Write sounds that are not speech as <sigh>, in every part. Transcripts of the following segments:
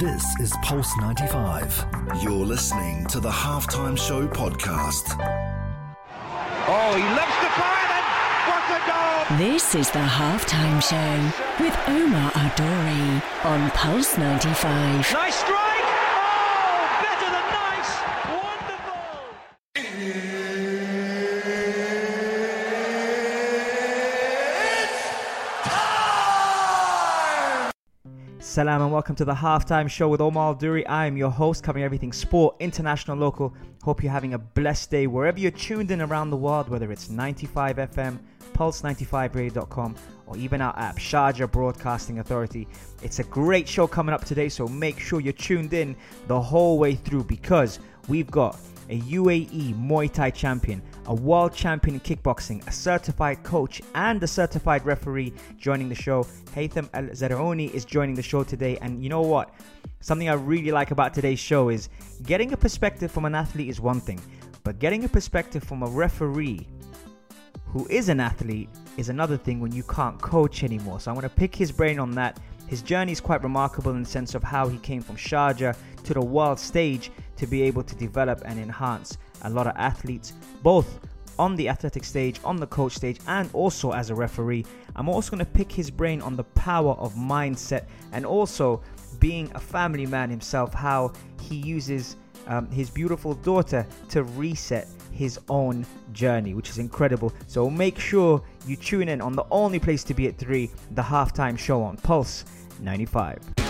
This is Pulse 95. You're listening to the Halftime Show podcast. Oh, he loves the fire what a goal! This is the halftime show with Omar Adori on Pulse 95. Nice strike! Oh, better than nice! Wonderful! Salam and welcome to the halftime show with Omar Duri. I am your host, covering everything sport, international, local. Hope you're having a blessed day wherever you're tuned in around the world, whether it's 95 FM, Pulse95Radio.com, or even our app, Sharjah Broadcasting Authority. It's a great show coming up today, so make sure you're tuned in the whole way through because we've got a UAE Muay Thai champion, a world champion in kickboxing, a certified coach, and a certified referee joining the show. Haitham Al Zarouni is joining the show today, and you know what? Something I really like about today's show is getting a perspective from an athlete is one thing, but getting a perspective from a referee who is an athlete is another thing when you can't coach anymore. So I want to pick his brain on that. His journey is quite remarkable in the sense of how he came from Sharjah to the world stage to be able to develop and enhance a lot of athletes, both on the athletic stage, on the coach stage, and also as a referee. I'm also going to pick his brain on the power of mindset and also being a family man himself, how he uses um, his beautiful daughter to reset his own journey, which is incredible. So make sure you tune in on the only place to be at 3, the halftime show on Pulse 95.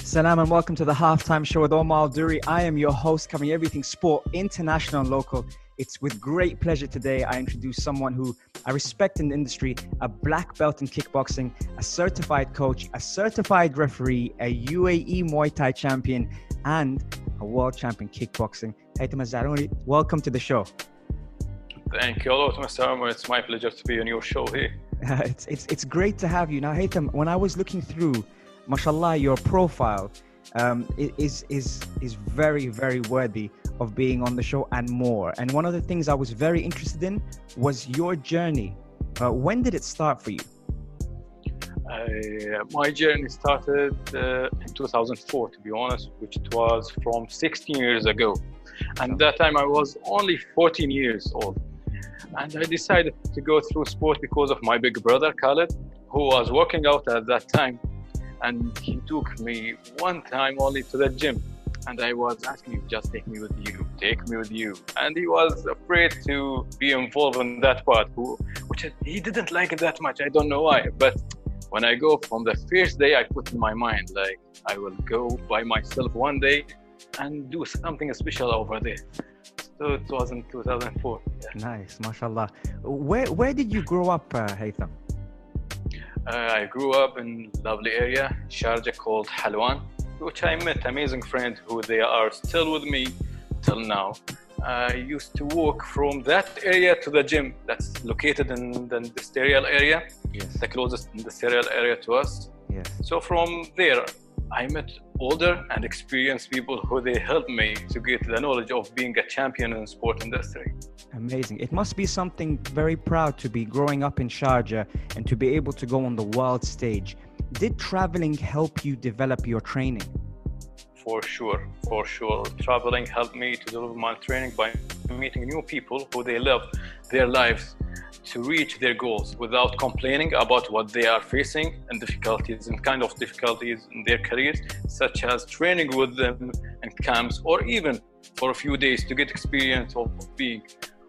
Salam and welcome to the halftime show with Omar Duri. I am your host, covering everything sport, international and local. It's with great pleasure today I introduce someone who I respect in the industry, a black belt in kickboxing, a certified coach, a certified referee, a UAE Muay Thai champion, and a world champion kickboxing. Haitham Zarouni, welcome to the show. Thank you a lot, Mr. Omar. It's my pleasure to be on your show here. <laughs> it's, it's, it's great to have you. Now, Haitham, when I was looking through, mashallah, your profile um, is, is, is very, very worthy of being on the show and more. And one of the things I was very interested in was your journey. Uh, when did it start for you? Uh, my journey started uh, in 2004, to be honest, which was from 16 years ago. And that time I was only 14 years old. And I decided to go through sport because of my big brother, Khaled, who was working out at that time. And he took me one time only to the gym. And I was asking him, just take me with you, take me with you. And he was afraid to be involved in that part, which he didn't like it that much. I don't know why. But when I go from the first day, I put in my mind, like, I will go by myself one day and do something special over there. So it was in 2004. Yeah. Nice, mashallah. Where, where did you grow up, uh, Haitham? Uh, I grew up in lovely area, Sharjah called Halwan, which I met amazing friends who they are still with me till now. I used to walk from that area to the gym that's located in the industrial area, Yes. the closest industrial area to us. Yes. So from there, I met older and experienced people who they helped me to get the knowledge of being a champion in the sport industry. Amazing. It must be something very proud to be growing up in Sharjah and to be able to go on the world stage. Did traveling help you develop your training? For sure, for sure. Traveling helped me to develop my training by meeting new people who they love their lives to reach their goals without complaining about what they are facing and difficulties and kind of difficulties in their careers, such as training with them and camps or even for a few days to get experience of being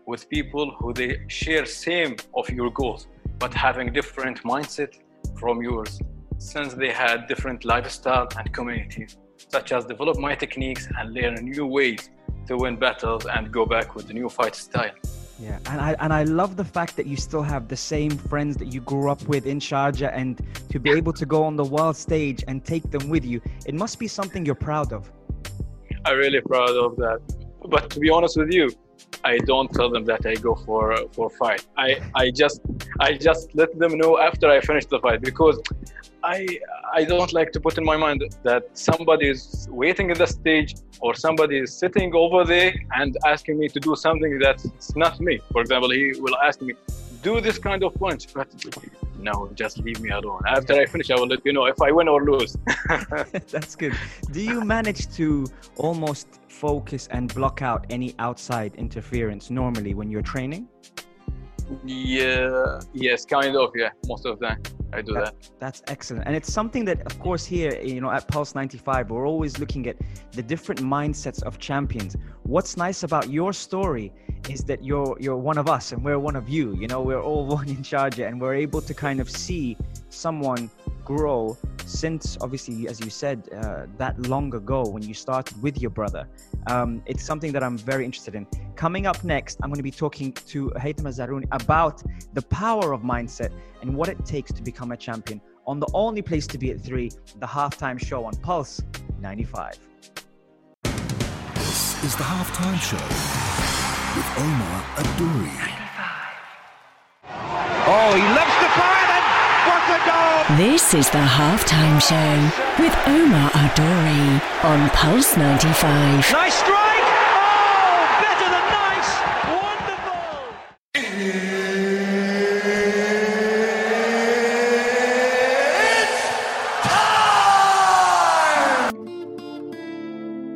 with people who they share same of your goals, but having different mindset from yours, since they had different lifestyle and communities such as develop my techniques and learn new ways to win battles and go back with the new fight style. Yeah, and I and I love the fact that you still have the same friends that you grew up with in Sharjah, and to be able to go on the world stage and take them with you, it must be something you're proud of. I'm really proud of that. But to be honest with you, I don't tell them that I go for for fight. I I just I just let them know after I finish the fight because I I don't like to put in my mind that somebody is waiting in the stage or somebody is sitting over there and asking me to do something that's not me. For example, he will ask me, do this kind of punch, but no, just leave me alone. After I finish, I will let you know if I win or lose. <laughs> <laughs> That's good. Do you manage to almost focus and block out any outside interference normally when you're training? Yeah, yes, kind of. Yeah, most of the time I do that's, that. That's excellent, and it's something that, of course, here you know at Pulse 95, we're always looking at the different mindsets of champions. What's nice about your story is that you're you're one of us, and we're one of you. You know, we're all <laughs> one in Sharjah, and we're able to kind of see someone grow since obviously as you said uh, that long ago when you started with your brother um, it's something that i'm very interested in. Coming up next i'm going to be talking to Haitham Zarouni about the power of mindset and what it takes to become a champion on the only place to be at 3 the halftime show on pulse 95 This is the halftime show with Omar Adouri. Oh, he loves to fire and what a goal! This is the halftime show with Omar Adori on Pulse 95. Nice strike!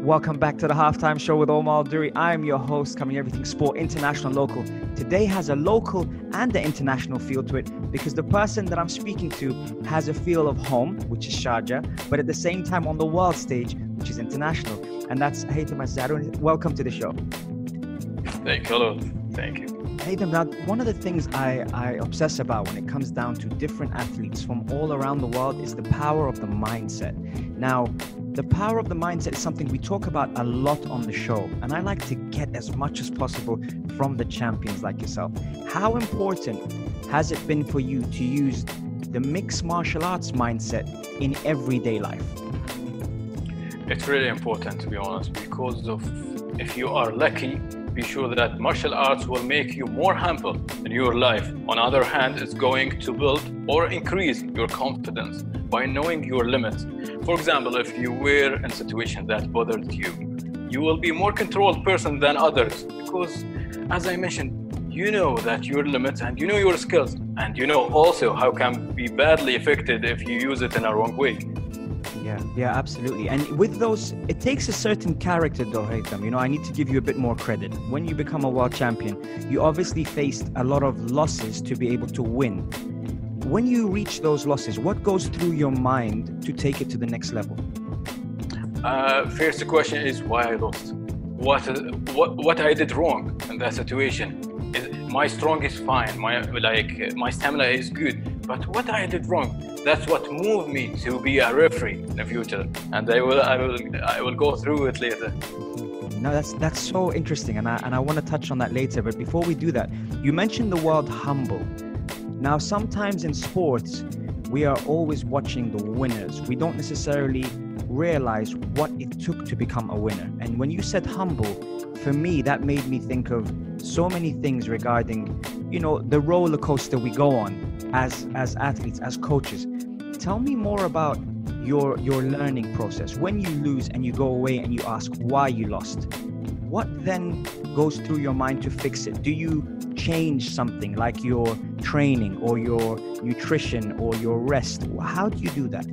Welcome back to the halftime show with Omar Duri. I'm your host, covering everything sport, international, local. Today has a local and an international feel to it because the person that I'm speaking to has a feel of home, which is Sharjah, but at the same time on the world stage, which is international. And that's Haitham Zarouni. Welcome to the show. Thank you. Hello. Thank you. Haitham, now one of the things I, I obsess about when it comes down to different athletes from all around the world is the power of the mindset. Now, the power of the mindset is something we talk about a lot on the show, and I like to get as much as possible from the champions like yourself. How important has it been for you to use the mixed martial arts mindset in everyday life? It's really important to be honest because of if you are lucky, be sure that martial arts will make you more humble in your life. On the other hand, it's going to build or increase your confidence by knowing your limits. For example, if you were in a situation that bothered you, you will be more controlled person than others because as I mentioned, you know that your limits and you know your skills and you know also how can be badly affected if you use it in a wrong way. Yeah, yeah, absolutely. And with those, it takes a certain character, though, Haitham. You know, I need to give you a bit more credit. When you become a world champion, you obviously faced a lot of losses to be able to win. When you reach those losses, what goes through your mind to take it to the next level? Uh, first question is why I lost. What what what I did wrong in that situation? Is, my strong is fine. My like my stamina is good. But what I did wrong? That's what moved me to be a referee in the future. And I will I will I will go through it later. No, that's that's so interesting, and I and I want to touch on that later. But before we do that, you mentioned the word humble. Now, sometimes in sports, we are always watching the winners. We don't necessarily realize what it took to become a winner. And when you said humble, for me, that made me think of so many things regarding, you know, the roller coaster we go on as as athletes, as coaches. Tell me more about your your learning process. When you lose and you go away and you ask why you lost, what then goes through your mind to fix it? Do you change something like your training or your nutrition or your rest? How do you do that?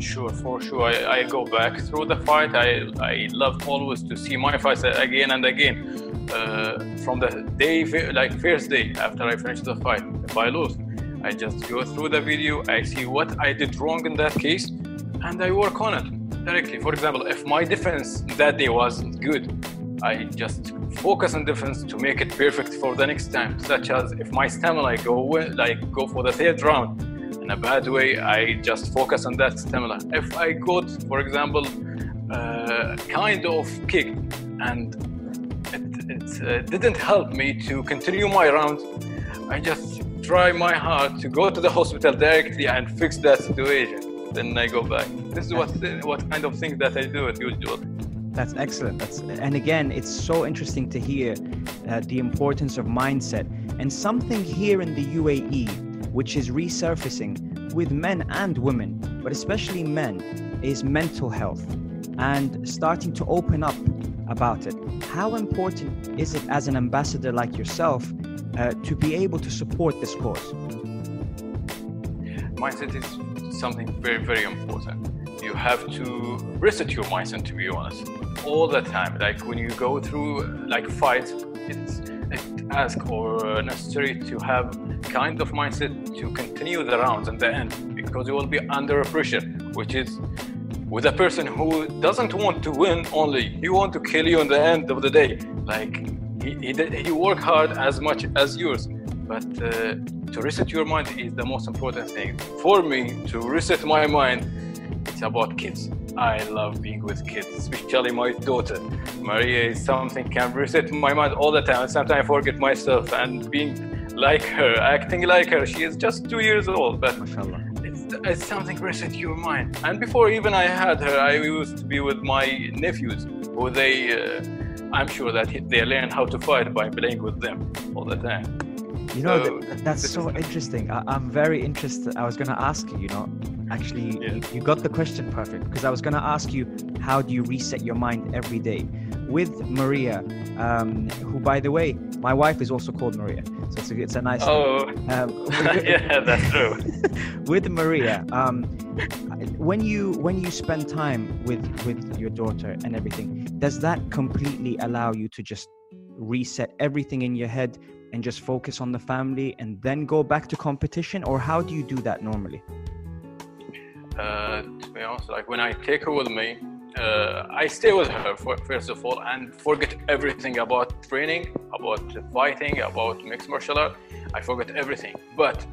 Sure, for sure. I, I go back through the fight. I, I love always to see my fights again and again. Uh, from the day, like first day after I finish the fight, if I lose, I just go through the video. I see what I did wrong in that case, and I work on it directly. For example, if my defense that day wasn't good, I just focus on defense to make it perfect for the next time. Such as if my stamina go like go for the third round in a bad way, I just focus on that stamina. If I got, for example, uh, kind of kick and it, it uh, didn't help me to continue my round, I just try my hard to go to the hospital directly and fix that situation. Then I go back. This is what what kind of thing that I do usually. That's excellent. That's and again, it's so interesting to hear uh, the importance of mindset and something here in the UAE, which is resurfacing with men and women, but especially men, is mental health and starting to open up about it. How important is it as an ambassador like yourself uh, to be able to support this cause? Mindset is something very, very important. You have to reset your mindset, to be honest all the time. Like when you go through like fights, it's it ask or necessary to have kind of mindset to continue the rounds in the end because you will be under pressure, which is with a person who doesn't want to win only, he want to kill you in the end of the day. Like he, he, he work hard as much as yours, but uh, to reset your mind is the most important thing. For me, to reset my mind, it's about kids. I love being with kids, especially my daughter. Maria is something can reset my mind all the time. Sometimes I forget myself and being like her, acting like her. She is just two years old, but it's, it's something reset your mind. And before even I had her, I used to be with my nephews, who they, uh, I'm sure that they learn how to fight by playing with them all the time. You know, so, that, that's so interesting. I, am very interested. I was going to ask you, you know, actually, yeah. you, you, got the question perfect because I was going to ask you, how do you reset your mind every day? With Maria, um, who, by the way, my wife is also called Maria. So it's a, it's a nice. Oh, um, <laughs> yeah, that's true. <laughs> with Maria, um, when you when you spend time with with your daughter and everything, does that completely allow you to just reset everything in your head and just focus on the family and then go back to competition or how do you do that normally uh, to be honest like when i take her with me uh, i stay with her for, first of all and forget everything about training about fighting about mixed martial art. I forget everything. But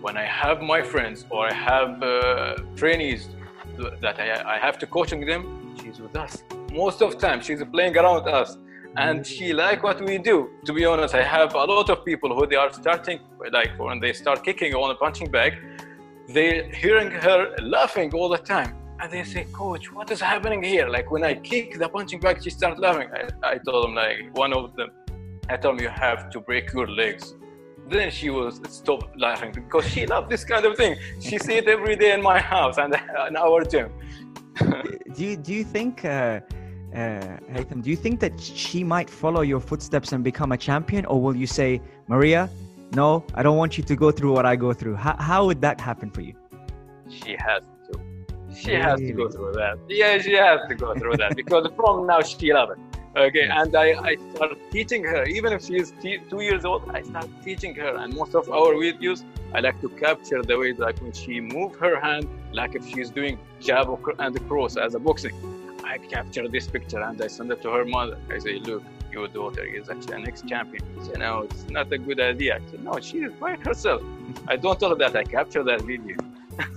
when i have my friends or i have uh, trainees that I, I have to coaching them she's with us. Most of time she's playing around with us. And she like what we do. To be honest, I have a lot of people who they are starting like when they start kicking on a punching bag, they hearing her laughing all the time. And they say, Coach, what is happening here? Like when I kick the punching bag, she starts laughing. I, I told them like one of them, I told them you have to break your legs. Then she was stop laughing because she loved this kind of thing. She see it every day in my house and in our gym. <laughs> do you do you think uh, uh, Haitham, do you think that she might follow your footsteps and become a champion, or will you say, Maria, no, I don't want you to go through what I go through? How, how would that happen for you? She has to. She really? has to go through that. Yeah, she has to go through that because <laughs> from now she loves it. Okay, yes. and I, I start teaching her, even if she is t- two years old, I start teaching her. And most of our videos, I like to capture the way like when she move her hand, like if she's doing jab and cross as a boxing I capture this picture and I send it to her mother. I say, look, your daughter is actually an ex-champion. She said, no, it's not a good idea. I said, no, she is by herself. <laughs> I don't tell her that. I capture that video.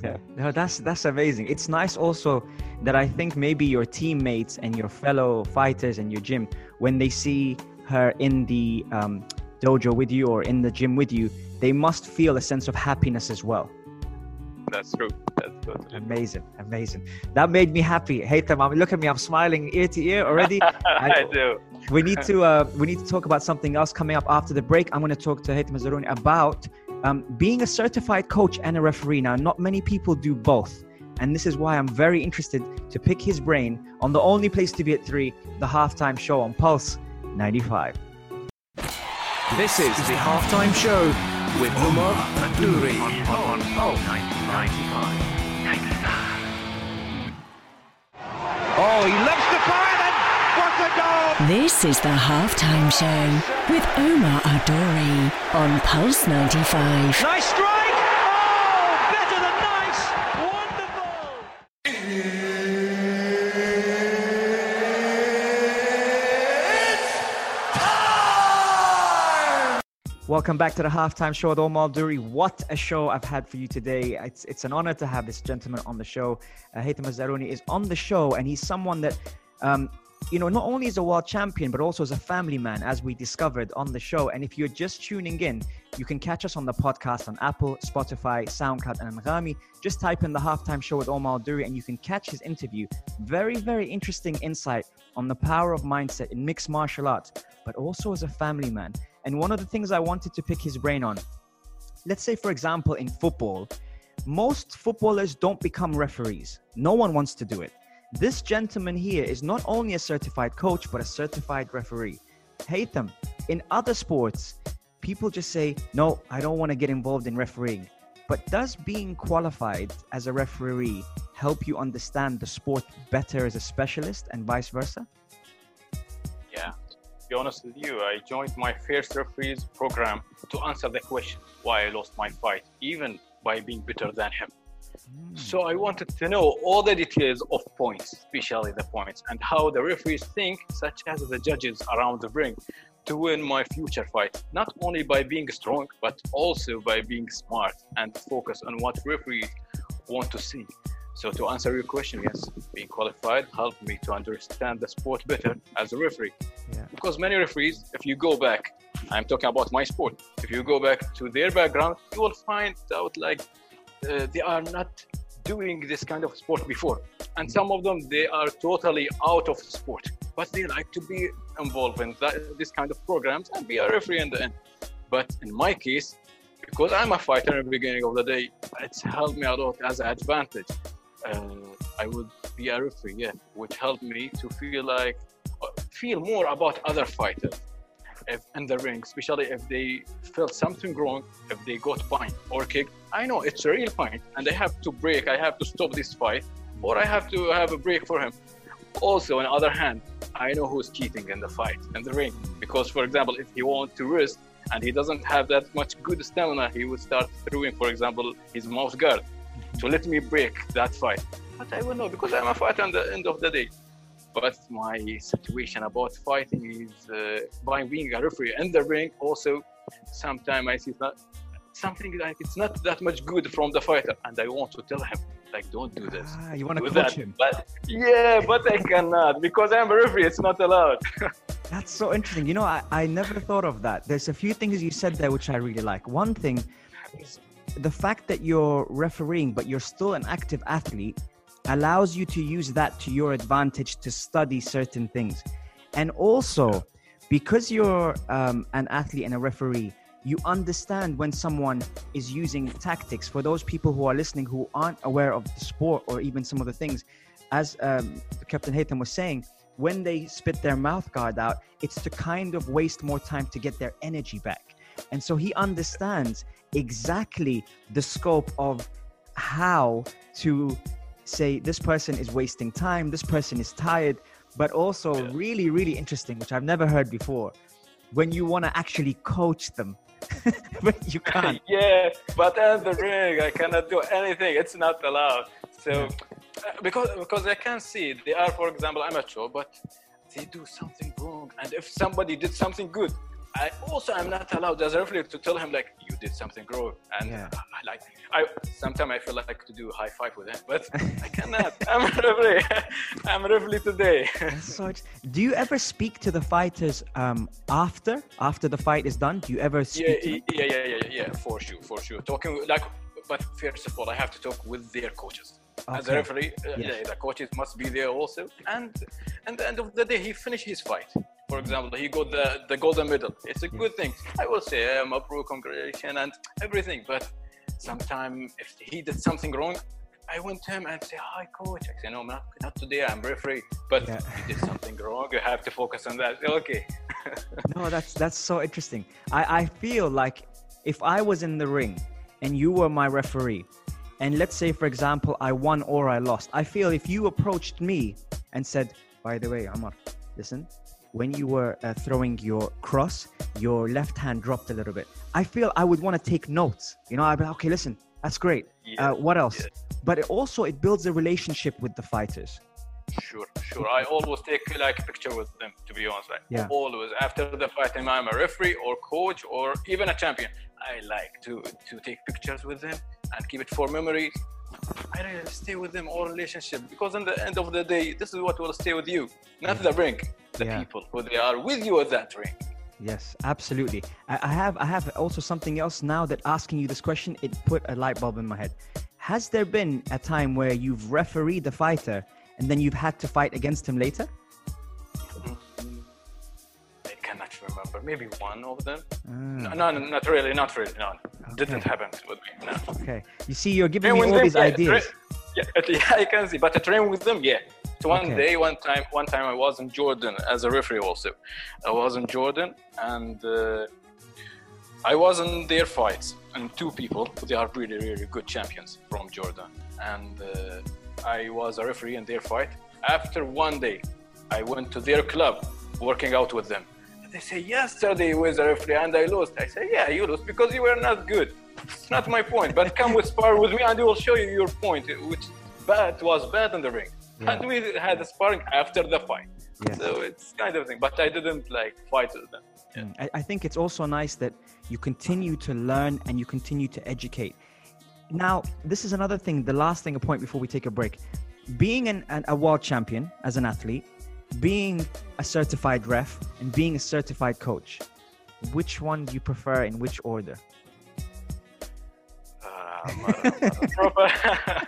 yeah, <laughs> no, that's that's amazing. It's nice also that I think maybe your teammates and your fellow fighters in your gym, when they see her in the um, dojo with you or in the gym with you, they must feel a sense of happiness as well. That's true. That's totally amazing, amazing. That made me happy. Haitham, look at me. I'm smiling ear to ear already. <laughs> I, I do. We need to uh, we need to talk about something else coming up after the break. I'm going to talk to Haitham Mazaruni about um, being a certified coach and a referee. Now, not many people do both. And this is why I'm very interested to pick his brain on the only place to be at three, the halftime show on Pulse 95. This is the halftime show with Omar Adouri on, 95. 95. This is the halftime show with Omar Adori on Pulse 95. Nice strike! Oh, better than nice! Wonderful! It's time! Welcome back to the halftime show with Omar Duri. What a show I've had for you today. It's, it's an honor to have this gentleman on the show. Uh, Haitham Zarouni is on the show, and he's someone that um, you know, not only as a world champion, but also as a family man, as we discovered on the show. And if you're just tuning in, you can catch us on the podcast on Apple, Spotify, SoundCloud, and Anghami. Just type in the halftime show with Omar Duri and you can catch his interview. Very, very interesting insight on the power of mindset in mixed martial arts, but also as a family man. And one of the things I wanted to pick his brain on, let's say, for example, in football, most footballers don't become referees. No one wants to do it. This gentleman here is not only a certified coach, but a certified referee. Haitham. in other sports, people just say, no, I don't want to get involved in refereeing. But does being qualified as a referee help you understand the sport better as a specialist and vice versa? Yeah, to be honest with you, I joined my first referees program to answer the question why I lost my fight, even by being better than him. So I wanted to know all the details of points, especially the points, and how the referees think, such as the judges around the ring, to win my future fight. Not only by being strong, but also by being smart and focus on what referees want to see. So to answer your question, yes, being qualified helped me to understand the sport better as a referee. Yeah. Because many referees, if you go back, I'm talking about my sport. If you go back to their background, you will find out like uh, they are not doing this kind of sport before. And some of them they are totally out of sport. But they like to be involved in that, this kind of programs and be a referee in the end. But in my case because i'm a fighter in the beginning of the day it's helped me a lot as an advantage. Uh, i would be a referee yeah which helped me to feel like uh, feel more about other fighters if in the ring, especially if they felt something wrong, if they got fined or kicked. I know it's a real fine, and I have to break. I have to stop this fight, or I have to have a break for him. Also, on the other hand, I know who's cheating in the fight in the ring because, for example, if he wants to rest and he doesn't have that much good stamina, he would start throwing, for example, his mouth guard to let me break that fight. But I will know because I'm a fighter at the end of the day. But my situation about fighting is uh, by being a referee in the ring. Also, sometimes I see that something like it's not that much good from the fighter, and I want to tell him like, don't do this. Ah, you want to do coach that. him. But yeah, but I cannot because I'm a referee. It's not allowed. <laughs> That's so interesting. You know, I, I never thought of that. There's a few things you said there which I really like. One thing is the fact that you're refereeing, but you're still an active athlete, allows you to use that to your advantage to study certain things. And also, because you're um, an athlete and a referee, you understand when someone is using tactics. For those people who are listening who aren't aware of the sport or even some of the things, as um, Captain Haitham was saying, when they spit their mouth guard out, it's to kind of waste more time to get their energy back. And so he understands exactly the scope of how to say this person is wasting time, this person is tired, but also Yeah. really, really interesting, which I've never heard before, when you want to actually coach them, <laughs> but you <laughs> can't. yeah, but in the ring, I cannot do anything. It's not allowed. So, uh, because because I can see they are, for example, amateur, but they do something wrong. And if somebody did something good, I also am not allowed as a referee to tell him like you did something wrong. And Yeah. I like I sometimes I feel like to do a high five with him, but <laughs> I cannot. I'm a referee. <laughs> I'm a referee today. So do you ever speak to the fighters um, after after the fight is done? Do you ever speak yeah, yeah, yeah, yeah, yeah, for sure, for sure. Talking like, but first of all, I have to talk with their coaches. As a referee, uh, Yes. yeah, the coaches must be there also. And at the end of the day, he finished his fight. For example, he got the, the golden medal. It's a good thing. I will say, um, approve, congratulations, and everything. But sometimes if he did something wrong, I went to him and say, "Hi, coach." I say, "No, not, not today. I'm referee, but Yeah. you did something wrong. You have to focus on that." Okay. <laughs> No, that's that's so interesting. I, I feel like if I was in the ring and you were my referee, and let's say for example I won or I lost, I feel if you approached me and said, by the way, Amar, listen, when you were uh, throwing your cross, your left hand dropped a little bit. I feel I would want to take notes. You know, I'd be like, okay, listen, that's great. Yeah. Uh, what else? Yeah. But it also it builds a relationship with the fighters. Sure, sure. I always take like a picture with them, to be honest. Like Yeah. always after the fight, and I'm a referee or coach or even a champion. I like to to take pictures with them and keep it for memories. I really stay with them all relationship because in the end of the day, this is what will stay with you, not the ring, the Yeah. people who they are with you at that ring. Yes, absolutely. I, I have I have also something else now that asking you this question, it put a light bulb in my head. Has there been a time where you've refereed the fighter and then you've had to fight against him later? Maybe one of them. Mm. No, no, not really, not really. No, didn't happen with me. No. Okay. You see, you're giving Train me all them, these yeah, ideas. yeah, yeah, <laughs> I can see. But to train with them, yeah. So one Okay. day, one time, one time I was in Jordan as a referee also. I was in Jordan and uh, I was in their fights and two people, they are really, really good champions from Jordan. And uh, I was a referee in their fight. After one day, I went to their club working out with them. They say, yesterday was a referee and I lost. I say, yeah, you lost because you were not good. It's not my point, but come with spar with me and I will show you your point, which bad was bad in the ring. Yeah. And we had a sparring after the fight. Yes. So it's kind of thing, but I didn't like fight with them. Yeah. Mm, I, I think it's also nice that you continue to learn and you continue to educate. Now, this is another thing, the last thing, a point before we take a break. Being an, an, a world champion as an athlete, being a certified ref, and being a certified coach, which one do you prefer in which order? Uh, proper,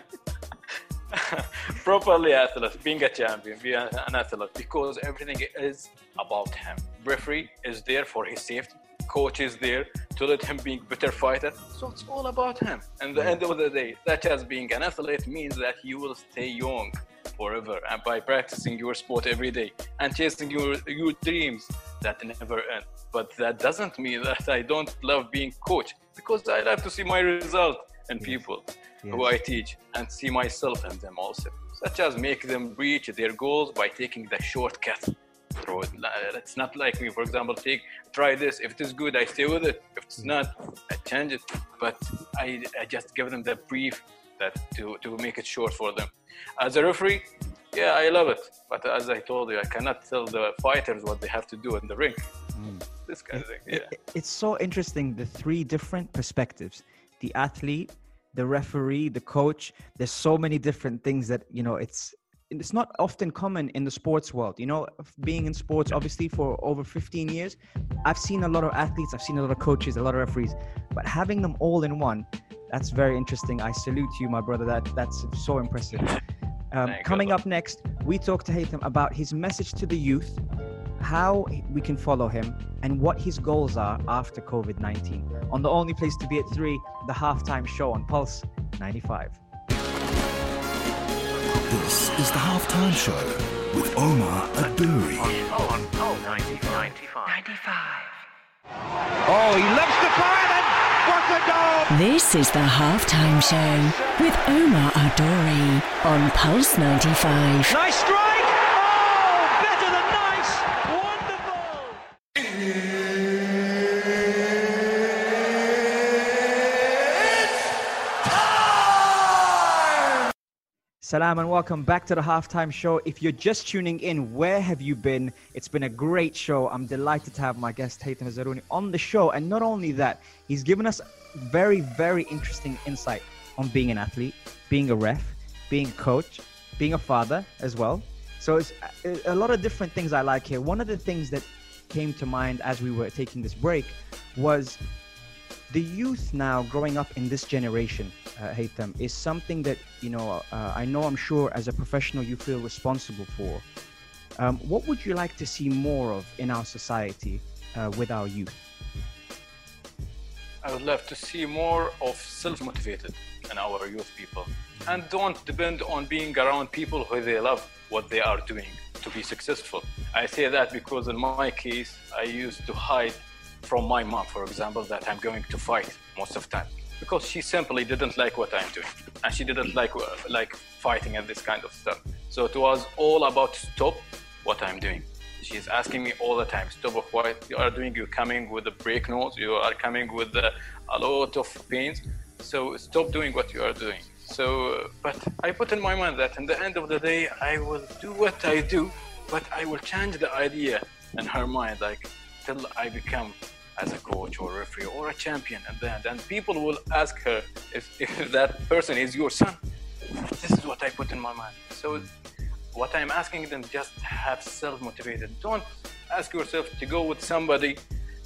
<laughs> properly athlete, being a champion, being an athlete, because everything is about him. Referee is there for his safety. Coach is there to let him be better fighter. So it's all about him. And the end of the day, such as being an athlete means that you will stay young forever and by practicing your sport every day and chasing your your dreams that never end. But that doesn't mean that I don't love being coach because I love to see my result in people who I teach and see myself in them also, such as make them reach their goals by taking the shortcut. Through it. It's not like me, for example, take try this. If it is good, I stay with it. If it's mm. not, I change it. But I, I just give them the brief that to, to make it short for them. As a referee, yeah, I love it. But as I told you, I cannot tell the fighters what they have to do in the ring. Hmm. This kind of thing. Yeah. It- it's so interesting the three different perspectives the athlete the referee the coach there's so many different things that you know it's it's not often common in the sports world you know being in sports obviously for over 15 years i've seen a lot of athletes i've seen a lot of coaches a lot of referees but having them all in one that's very interesting i salute you my brother that that's so impressive um, coming up next we talk to Haitham about his message to the youth how we can follow him and what his goals are after COVID 19 on the only place to be at 3, the halftime show on Pulse 95. This is the halftime show with Omar Adouri. On Pulse 95. 95. Oh, he loves the fire then. This is the halftime show with Omar Adori on Pulse 95. Nice strike! Oh, better than nice! Wonderful! Salam and welcome back to the halftime show. If you're just tuning in, where have you been? It's been a great show. I'm delighted to have my guest Haitham Zarouni on the show. And not only that, he's given us very, very interesting insight on being an athlete, being a ref, being a coach, being a father as well. So it's a- a lot of different things I like here. One of the things that came to mind as we were taking this break was the youth now growing up in this generation, uh, Haitham, is something that you know. Uh, I know, I'm sure, as a professional, you feel responsible for. Um, what would you like to see more of in our society uh, with our youth? I would love to see more of self-motivated in our youth people, and don't depend on being around people who they love what they are doing to be successful. I say that because in my case, I used to hide from my mom, for example, that I'm going to fight most of the time because she simply didn't like what I'm doing, and she didn't like like fighting and this kind of stuff. So it was all about stop what I'm doing. She's asking me all the time, stop of what you are doing. You're coming with the break notes. You are coming with uh, a lot of pains. So stop doing what you are doing. So, but I put in my mind that in the end of the day, I will do what I do, but I will change the idea in her mind, like till I become as a coach or a referee or a champion. And then, then people will ask her if, <laughs> if that person is your son. this is what I put in my mind. So what I'm asking them just have self-motivated. Don't ask yourself to go with somebody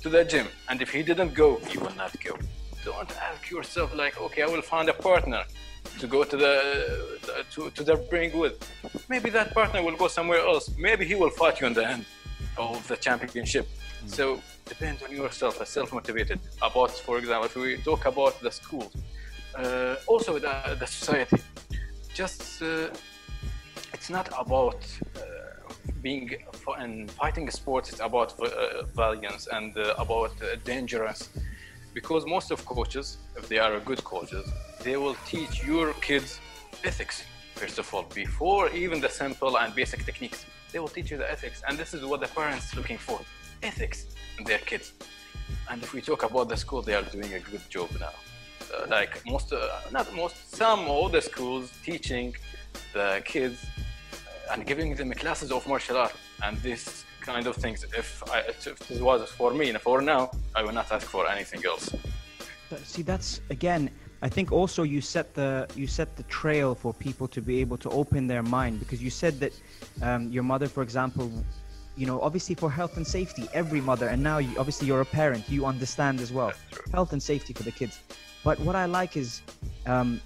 to the gym, and if he didn't go, you will not go. Don't ask yourself like, okay, I will find a partner to go to the, the to, to the ring with. Maybe that partner will go somewhere else. Maybe he will fight you in the end of the championship. So depend on yourself, as self-motivated. About, for example, if we talk about the schools, uh, also the, the society, just uh, it's not about uh, being and fighting sports. It's about uh, valiance and uh, about uh, dangerous, because most of coaches, if they are good coaches, they will teach your kids ethics first of all before even the simple and basic techniques. They will teach you the ethics, and this is what the parents looking for: ethics in their kids. And if we talk about the school, they are doing a good job now. Uh, like most, uh, not most, some of the schools teaching the kids uh, and giving them classes of martial art and this kind of things. If, I, if this was for me and for now, I will not ask for anything else. See, that's again. I think also you set the you set the trail for people to be able to open their mind because you said that um, your mother, for example, you know, obviously for health and safety, every mother, and now you, obviously you're a parent, you understand as well, health and safety for the kids. But what I like is, um,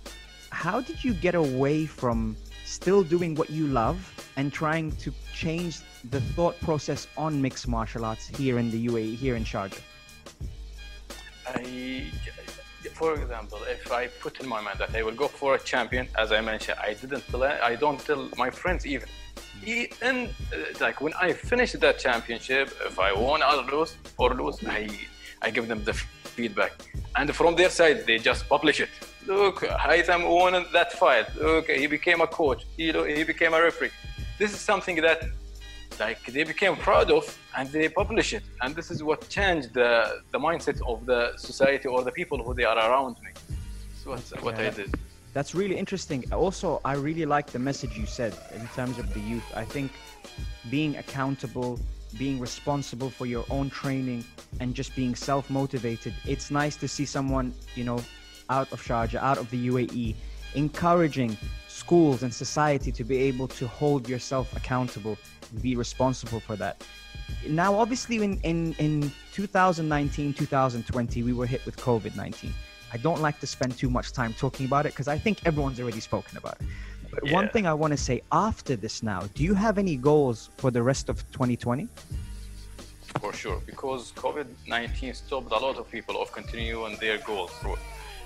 how did you get away from still doing what you love and trying to change the thought process on mixed martial arts here in the UAE, here in Sharjah? I, for example, if I put in my mind that I will go for a champion, as I mentioned, I didn't tell, I don't tell my friends even. And uh, like when I finish that championship, if I won or lose or lose, I I give them the feedback, and from their side they just publish it. Look, Haitham won that fight. Look, he became a coach. He he became a referee. This is something that like they became proud of and they publish it and this is what changed the, the mindset of the society or the people who they are around me so that's what Yeah. i did That's really interesting. Also, I really like the message you said in terms of the youth. I think being accountable, being responsible for your own training, and just being self motivated. It's nice to see someone, you know, out of Sharjah, out of the UAE, encouraging schools and society to be able to hold yourself accountable, and be responsible for that. Now, obviously, in, in, in 2019, 2020, we were hit with COVID 19. I don't like to spend too much time talking about it because I think everyone's already spoken about it. But one thing I want to say after this now, do you have any goals for the rest of 2020? for sure because covid-19 stopped a lot of people of continuing their goals through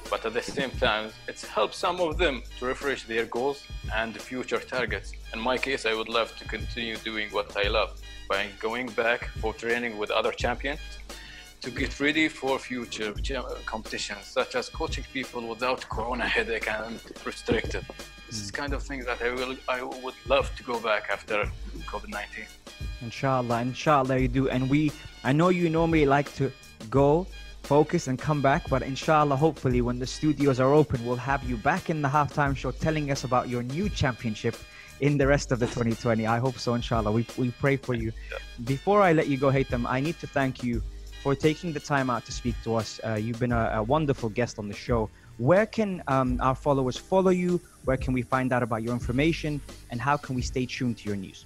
but at the same time it's helped some of them to refresh their goals and future targets. In my case i would love to continue doing what i love by going back for training with other champions to get ready for future competitions such as coaching people without corona headache and restricted. This is hmm. kind of thing that i will i would love to go back after covid-19 Inshallah, inshallah you do. And we, I know you normally like to go, focus, and come back, but inshallah, hopefully, when the studios are open, we'll have you back in the halftime show telling us about your new championship in the rest of the 2020. I hope so, inshallah. We, we pray for you. Before I let you go, Haitham, I need to thank you for taking the time out to speak to us. Uh, you've been a, a wonderful guest on the show. Where can um, our followers follow you? Where can we find out about your information? And how can we stay tuned to your news?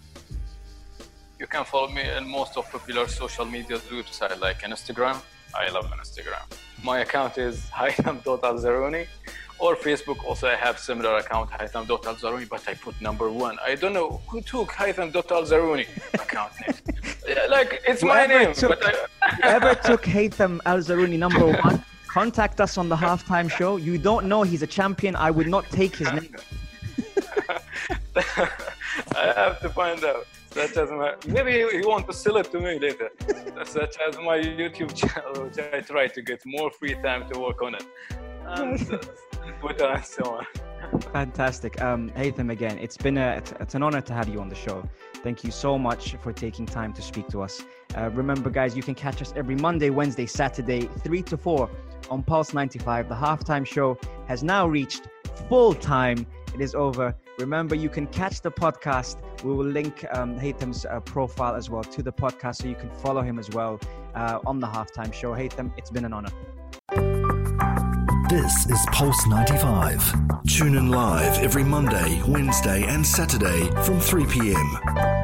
You can follow me on most of popular social media websites like Instagram. I love Instagram. My account is haitham.alzaruni or Facebook. Also, I have similar account haitham.alzaruni, but I put number one. I don't know who took haitham.alzaruni <laughs> account name. Yeah, like it's my Whoever name, took- but I, <laughs> Whoever took Haitham Al Zarouni number one, contact us on the halftime show. You don't know he's a champion. I would not take his <laughs> name. I have to find out. Such as my maybe he want to sell it to me later. Such as my YouTube channel, which I try to get more free time to work on it, and uh, Twitter and so on. Fantastic. Um, Haitham, again, it's been a, it's, it's an honor to have you on the show. Thank you so much for taking time to speak to us. Uh, remember, guys, you can catch us every Monday, Wednesday, Saturday, 3 to 4 on Pulse 95. The halftime show has now reached full time. It is over. Remember, you can catch the podcast. We will link um, Haitham's uh, profile as well to the podcast so you can follow him as well uh, on the halftime show. Haitham, it's been an honor. This is Pulse 95. Tune in live every Monday, Wednesday, and Saturday from 3 p.m.